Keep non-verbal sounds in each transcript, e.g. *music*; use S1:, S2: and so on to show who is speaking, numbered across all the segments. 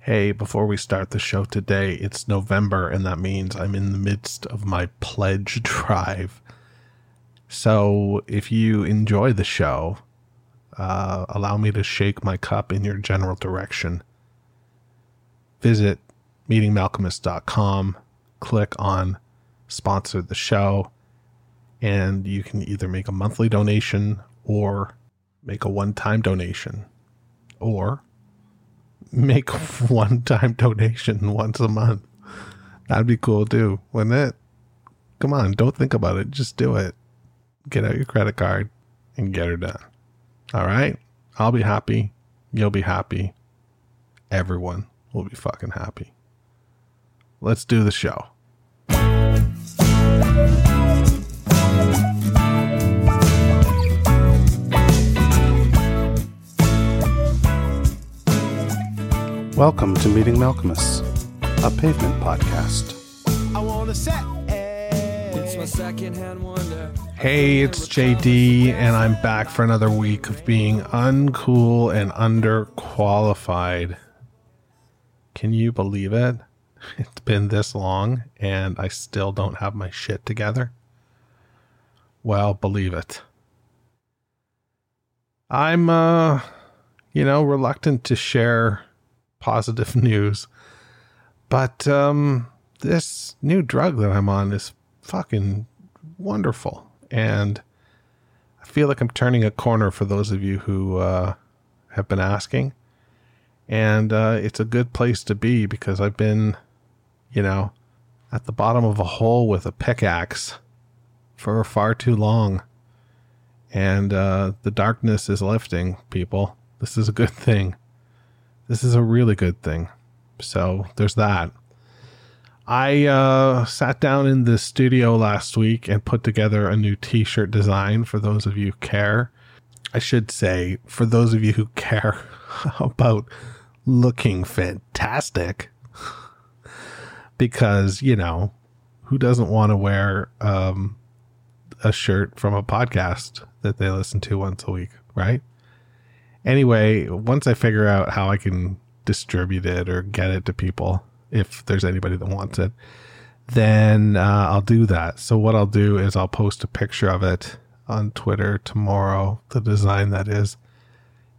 S1: Hey, before we start the show today, it's November, and that means I'm in the midst of my pledge *laughs* drive. So if you enjoy the show, uh, allow me to shake my cup in your general direction. Visit meetingmalkmus.com, click on sponsor the show, and you can either make a monthly donation or make a one time donation or make *laughs* one time donation once a month. That'd be cool too, wouldn't it? Come on, don't think about it. Just do it. Get out your credit card and get her done. All right? I'll be happy. You'll be happy. Everyone will be fucking happy. Let's do the show. Welcome to Meeting Malkmus, a pavement podcast. Hey, it's JD, and I'm back for another week of being uncool and underqualified. Can you believe it? *laughs* It's been this long, and I still don't have my shit together. Well, believe it. I'm, uh, you know, reluctant to share positive *laughs* news. But um, this new drug that I'm on is fucking wonderful. And I feel like I'm turning a corner for those of you who uh, have been asking. And uh, it's a good place to be because I've been, you know, at the bottom of a hole with a pickaxe for far too long. And uh, the darkness is lifting, people. This is a good *laughs* thing. This is a really good thing. So there's that. I uh, sat down in the studio last week and put together a new t shirt design for those of you who care. I should say, for those of you who care *laughs* about looking fantastic, *laughs* because, you know, who doesn't want to wear um, a shirt from a podcast that they listen to once a week, right? Anyway, once I figure out how I can distribute it or get it to people, if there's anybody that wants it, then uh, I'll do that. So, what I'll do is I'll post a picture of it on Twitter tomorrow, the design that is,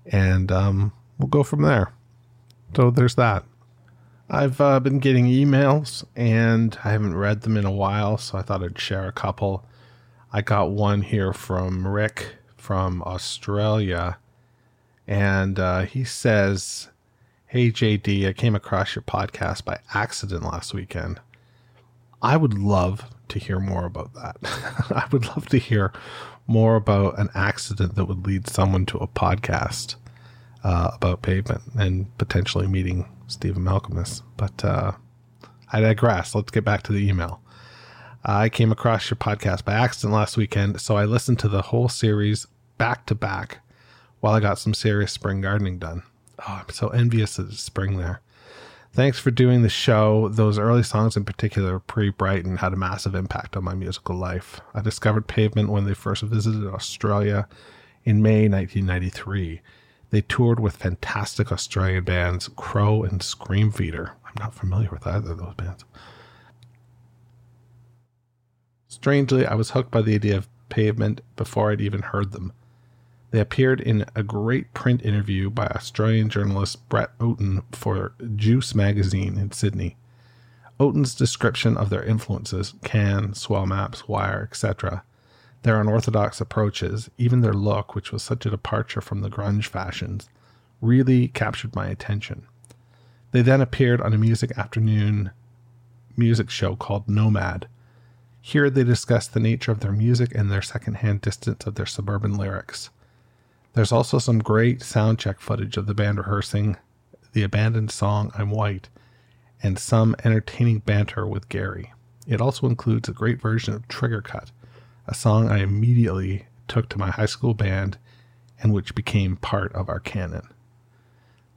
S1: and um, we'll go from there. So, there's that. I've uh, been getting emails and I haven't read them in a while, so I thought I'd share a couple. I got one here from Rick from Australia and uh, he says, Hey, JD, I came across your podcast by accident last weekend. I would love to hear more about that. *laughs* I would love to hear more about an accident that would lead someone to a podcast uh, about pavement and potentially meeting Stephen Malkmus. But uh, I digress. Let's get back to the email. I came across your podcast by accident last weekend, so I listened to the whole series back to back while I got some serious spring gardening done. Oh, I'm so envious of the spring there. Thanks for doing the show. Those early songs in particular, Pre Brighton, had a massive impact on my musical life. I discovered Pavement when they first visited Australia in May 1993. They toured with fantastic Australian bands Crow and Screamfeeder. I'm not familiar with either of those bands. Strangely, I was hooked by the idea of Pavement before I'd even heard them. They appeared in a great print interview by Australian journalist Brett Otten for Juice magazine in Sydney. Otten's description of their influences, Can, Swell Maps, Wire, etc., their unorthodox approaches, even their look, which was such a departure from the grunge fashions, really captured my attention. They then appeared on a music afternoon music show called Nomad. Here they discussed the nature of their music and their secondhand distance of their suburban lyrics. There's also some great sound check footage of the band rehearsing the abandoned song I'm White and some entertaining banter with Gary. It also includes a great version of Trigger Cut, a song I immediately took to my high school band and which became part of our canon.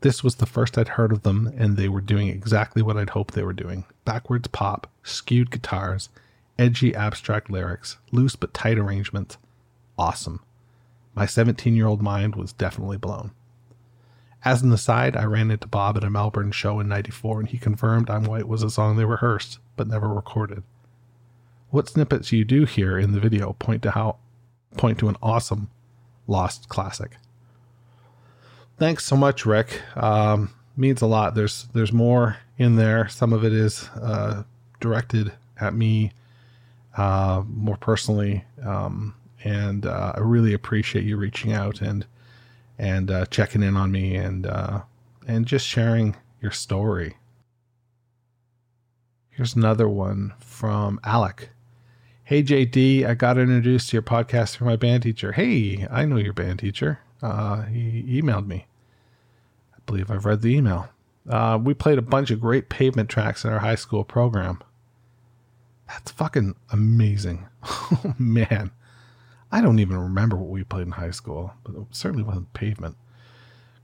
S1: This was the first I'd heard of them, and they were doing exactly what I'd hoped they were doing backwards pop, skewed guitars, edgy abstract lyrics, loose but tight arrangements. Awesome. My 17 year old mind was definitely blown. As an aside, I ran into Bob at a Melbourne show in 94 and he confirmed I'm White was a song they rehearsed but never recorded. What snippets you do hear in the video point to how point to an awesome lost classic. Thanks so much, Rick. Um, means a lot. There's there's more in there. Some of it is uh, directed at me uh, more personally, um, and uh, I really appreciate you reaching out and and uh, checking in on me and uh, and just sharing your story. Here's another one from Alec. Hey JD, I got introduced to your podcast through my band teacher. Hey, I know your band teacher. Uh, he emailed me. I believe I've read the email. Uh, we played a bunch of great pavement tracks in our high school program. That's fucking amazing. *laughs* oh, man. I don't even remember what we played in high school, but it certainly wasn't pavement.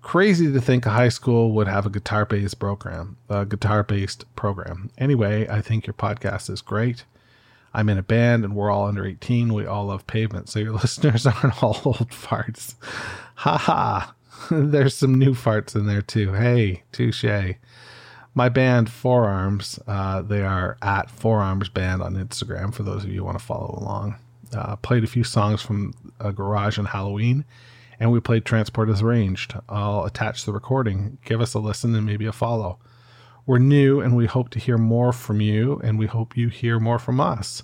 S1: Crazy to think a high school would have a guitar based program, a guitar based program. Anyway, I think your podcast is great. I'm in a band and we're all under 18. We all love pavement, so your *laughs* listeners aren't all old farts. Ha ha. *laughs* There's some new farts in there too. Hey, touche. My band, Forearms, uh, they are at Forearms Band on Instagram for those of you who want to follow along. Uh, played a few songs from a garage on Halloween, and we played Transport Is Arranged. I'll attach the recording. Give us a listen and maybe a follow. We're new, and we hope to hear more from you, and we hope you hear more from us.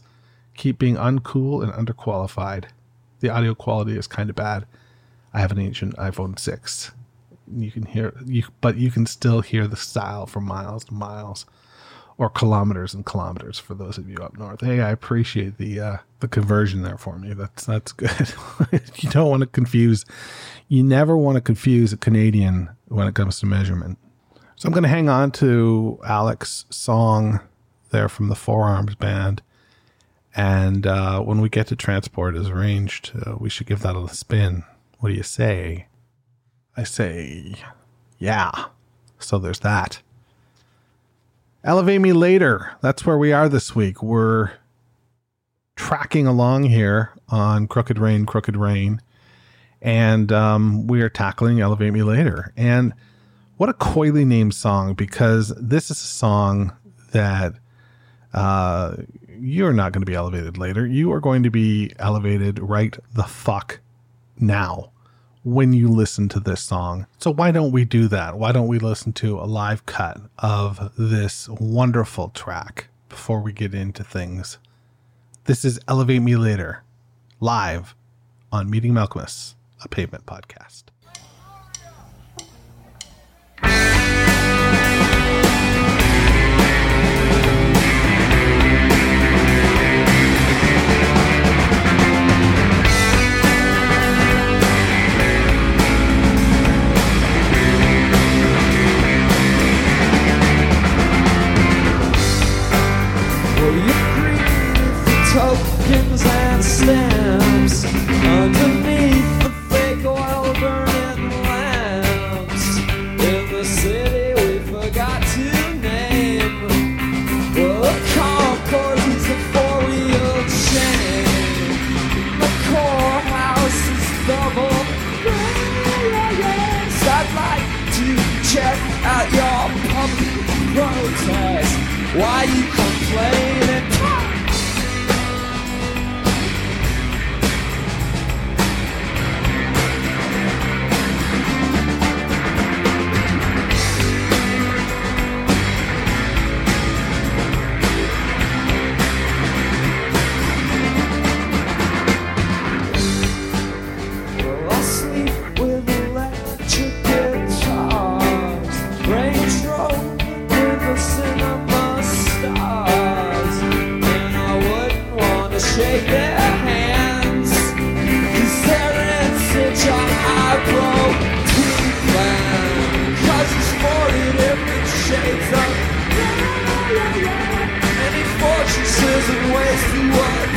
S1: Keep being uncool and underqualified. The audio quality is kind of bad. I have an ancient iPhone 6. You can hear you but you can still hear the style for miles and miles or kilometers and kilometers for those of you up north. Hey, I appreciate the uh, the conversion there for me. That's that's good. *laughs* you don't want to confuse. You never want to confuse a Canadian when it comes to measurement. So I'm going to hang on to Alex's song there from the Forearms Band, and uh, when we get to Transport Is Arranged, uh, we should give that a spin. What do you say? I say, yeah. So there's that. Elevate Me Later. That's where we are this week. We're tracking along here on Crooked Rain, Crooked Rain. And um, we are tackling Elevate Me Later. And what a coyly named song because this is a song that uh, you're not going to be elevated later. You are going to be elevated right the fuck now when you listen to this song. So why don't we do that? Why don't we listen to a live cut of this wonderful track before we get into things? This is Elevate Me Later, live on Meeting Malkmus, a pavement podcast.
S2: Fortresses and ways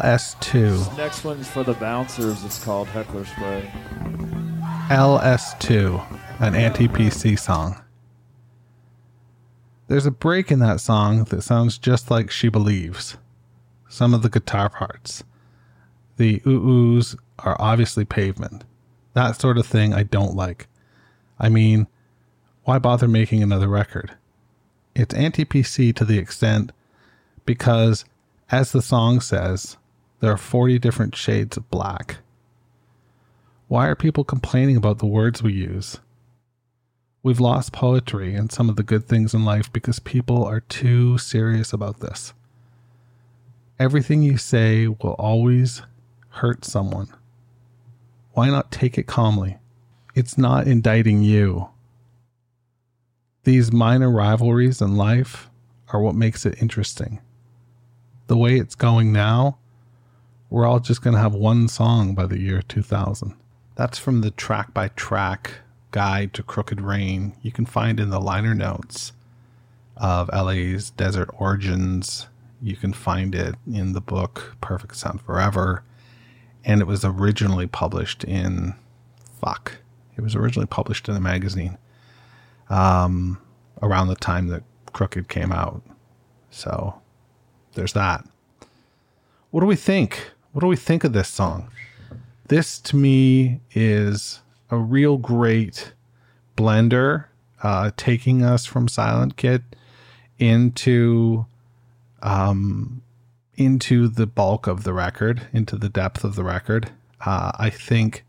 S1: LS2.
S3: Next one's for the bouncers. It's called Heckler Spray.
S1: LS2, an anti PC song. There's a break in that song that sounds just like She Believes. Some of the guitar parts. The ooh oohs are obviously pavement. That sort of thing I don't like. I mean, why bother making another record? It's anti PC to the extent because, as the song says, there are 40 different shades of black. Why are people complaining about the words we use? We've lost poetry and some of the good things in life because people are too serious about this. Everything you say will always hurt someone. Why not take it calmly? It's not indicting you. These minor rivalries in life are what makes it interesting. The way it's going now, we're all just going to have one song by the year 2000. That's from the track by track guide to Crooked Rain. You can find in the liner notes of LA's Desert Origins. You can find it in the book Perfect Sound Forever. And it was originally published in, fuck, it was originally published in a magazine um, around the time that Crooked came out. So there's that. What do we think? What do we think of this song? This to me is a real great blender, uh, taking us from Silent Kid into um, into the bulk of the record, into the depth of the record. Uh, I think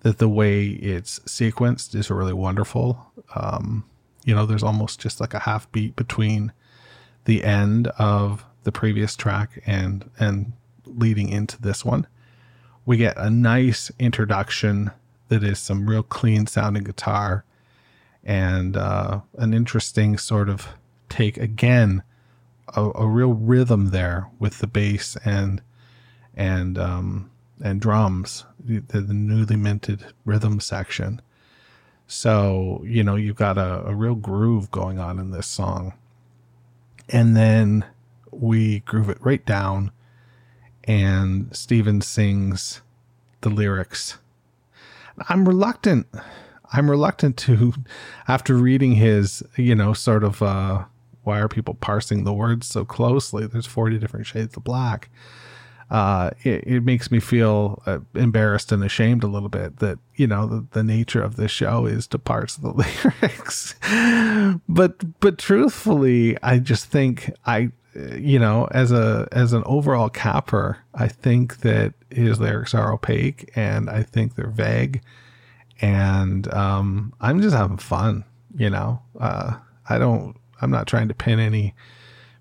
S1: that the way it's sequenced is really wonderful. Um, you know, there's almost just like a half beat between the end of the previous track and and leading into this one. We get a nice introduction that is some real clean sounding guitar and uh, an interesting sort of take again a, a real rhythm there with the bass and and um, and drums the, the newly minted rhythm section so you know you've got a, a real groove going on in this song and then we groove it right down and Stephen sings the lyrics. I'm reluctant. I'm reluctant to, *laughs* after reading his, you know, sort of, uh, why are people parsing the words so closely? There's 40 different shades of black. Uh, it, it makes me feel uh, embarrassed and ashamed a little bit that, you know, the, the nature of this show is to parse the *laughs* lyrics. but, but truthfully, I just think I, you know, as a as an overall capper, I think that his lyrics are opaque and I think they're vague, and um, I'm just having fun. You know, uh, I don't. I'm not trying to pin any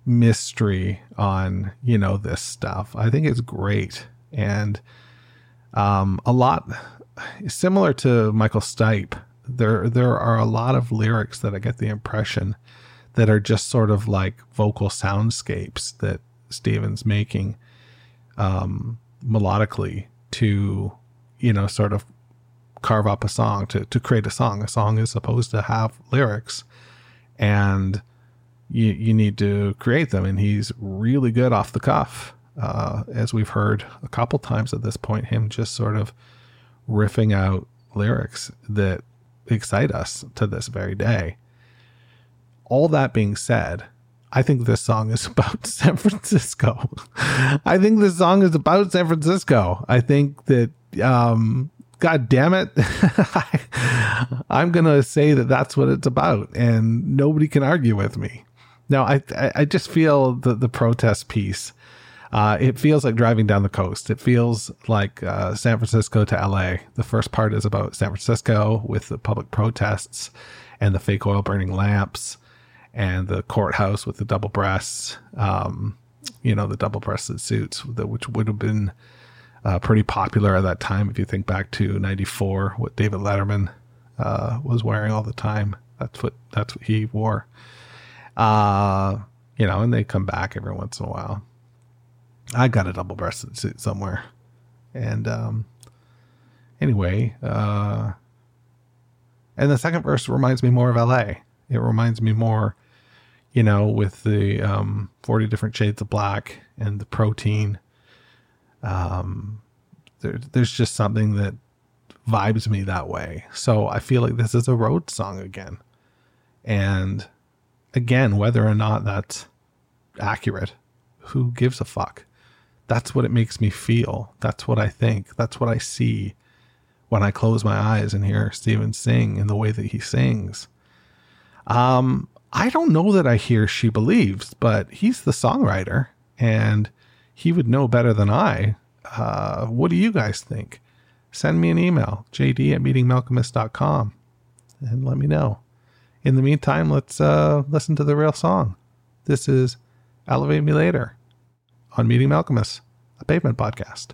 S1: mystery on you know this stuff. I think it's great and um, a lot similar to Michael Stipe. There there are a lot of lyrics that I get the impression that are just sort of like vocal soundscapes that Stephen's making um, melodically to, you know, sort of carve up a song, to, to create a song. A song is supposed to have lyrics and you, you need to create them. And he's really good off the cuff. Uh, as we've heard a couple times at this point, him just sort of riffing out lyrics that excite us to this very day all that being said, I think this song is *laughs* about San Francisco. I think this song is about San Francisco. I think that um, God damn it. *laughs* I'm going to say that that's what it's about and nobody can argue with me. Now, I, I I just feel the, the protest piece. Uh, it feels like driving down the coast. It feels like uh, San Francisco to LA. The first part is about San Francisco with the public protests and the fake oil burning lamps and the courthouse with the double breasts, um, you know, the double breasted suits, which would have been uh, pretty popular at that time. If you think back to '94, what David Letterman uh, was wearing all the time, that's what that's what he wore. Uh, you know, and they come back every once in a while. I got a double breasted suit somewhere, and um, anyway, uh, and the second verse reminds me more of LA. It reminds me more, you know, with the um, 40 different shades of black and the protein. Um, there, there's just something that vibes me that way. So I feel like this is a road song again. And again, whether or not that's accurate, who gives a fuck? That's what it makes me feel. That's what I think. That's what I see when I close my eyes and hear Stephen sing in the way that he sings. Um, I don't know that I hear She Believes, but he's the songwriter and he would know better than I. Uh, what do you guys think? Send me an email, jd at meetingmalkmus.com, and let me know. In the meantime, let's uh, listen to the real song. This is Elevate Me Later on Meeting Malkmus, a pavement podcast.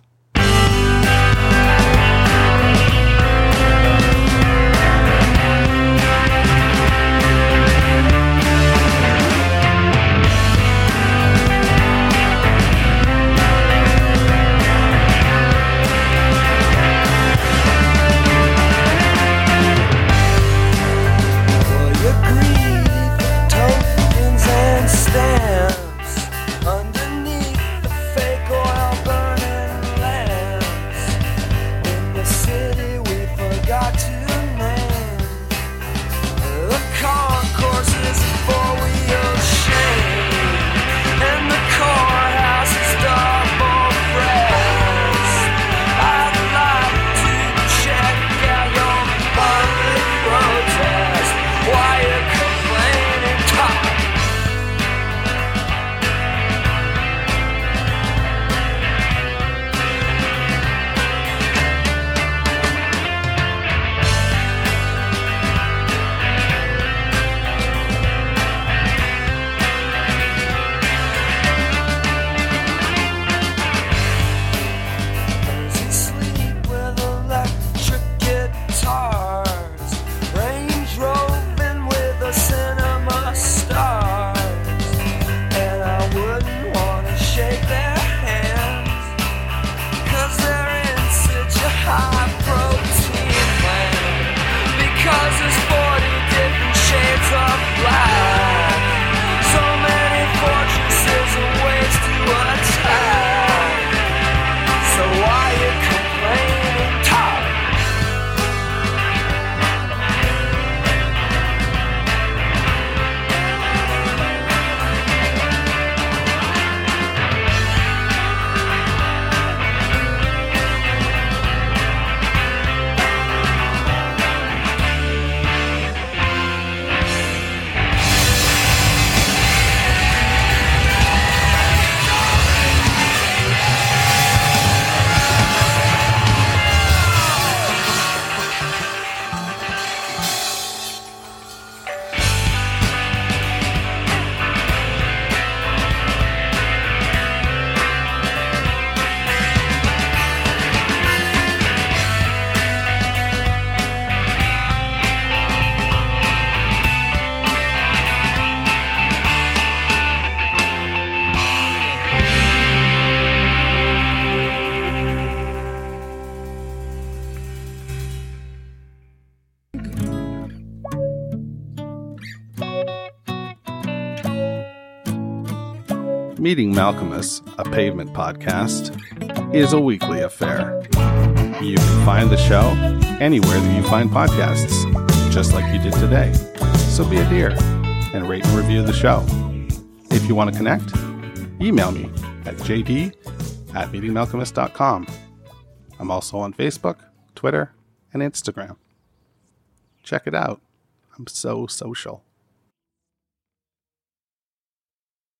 S4: Meeting Malkmus, a pavement podcast, is a weekly affair. You can find the show anywhere that you find podcasts, just like you did today. So be a dear and rate and review the show. If you want to connect, email me at jd at meetingmalkmus.com. I'm also on Facebook, Twitter,
S1: and Instagram. Check it out. I'm so social.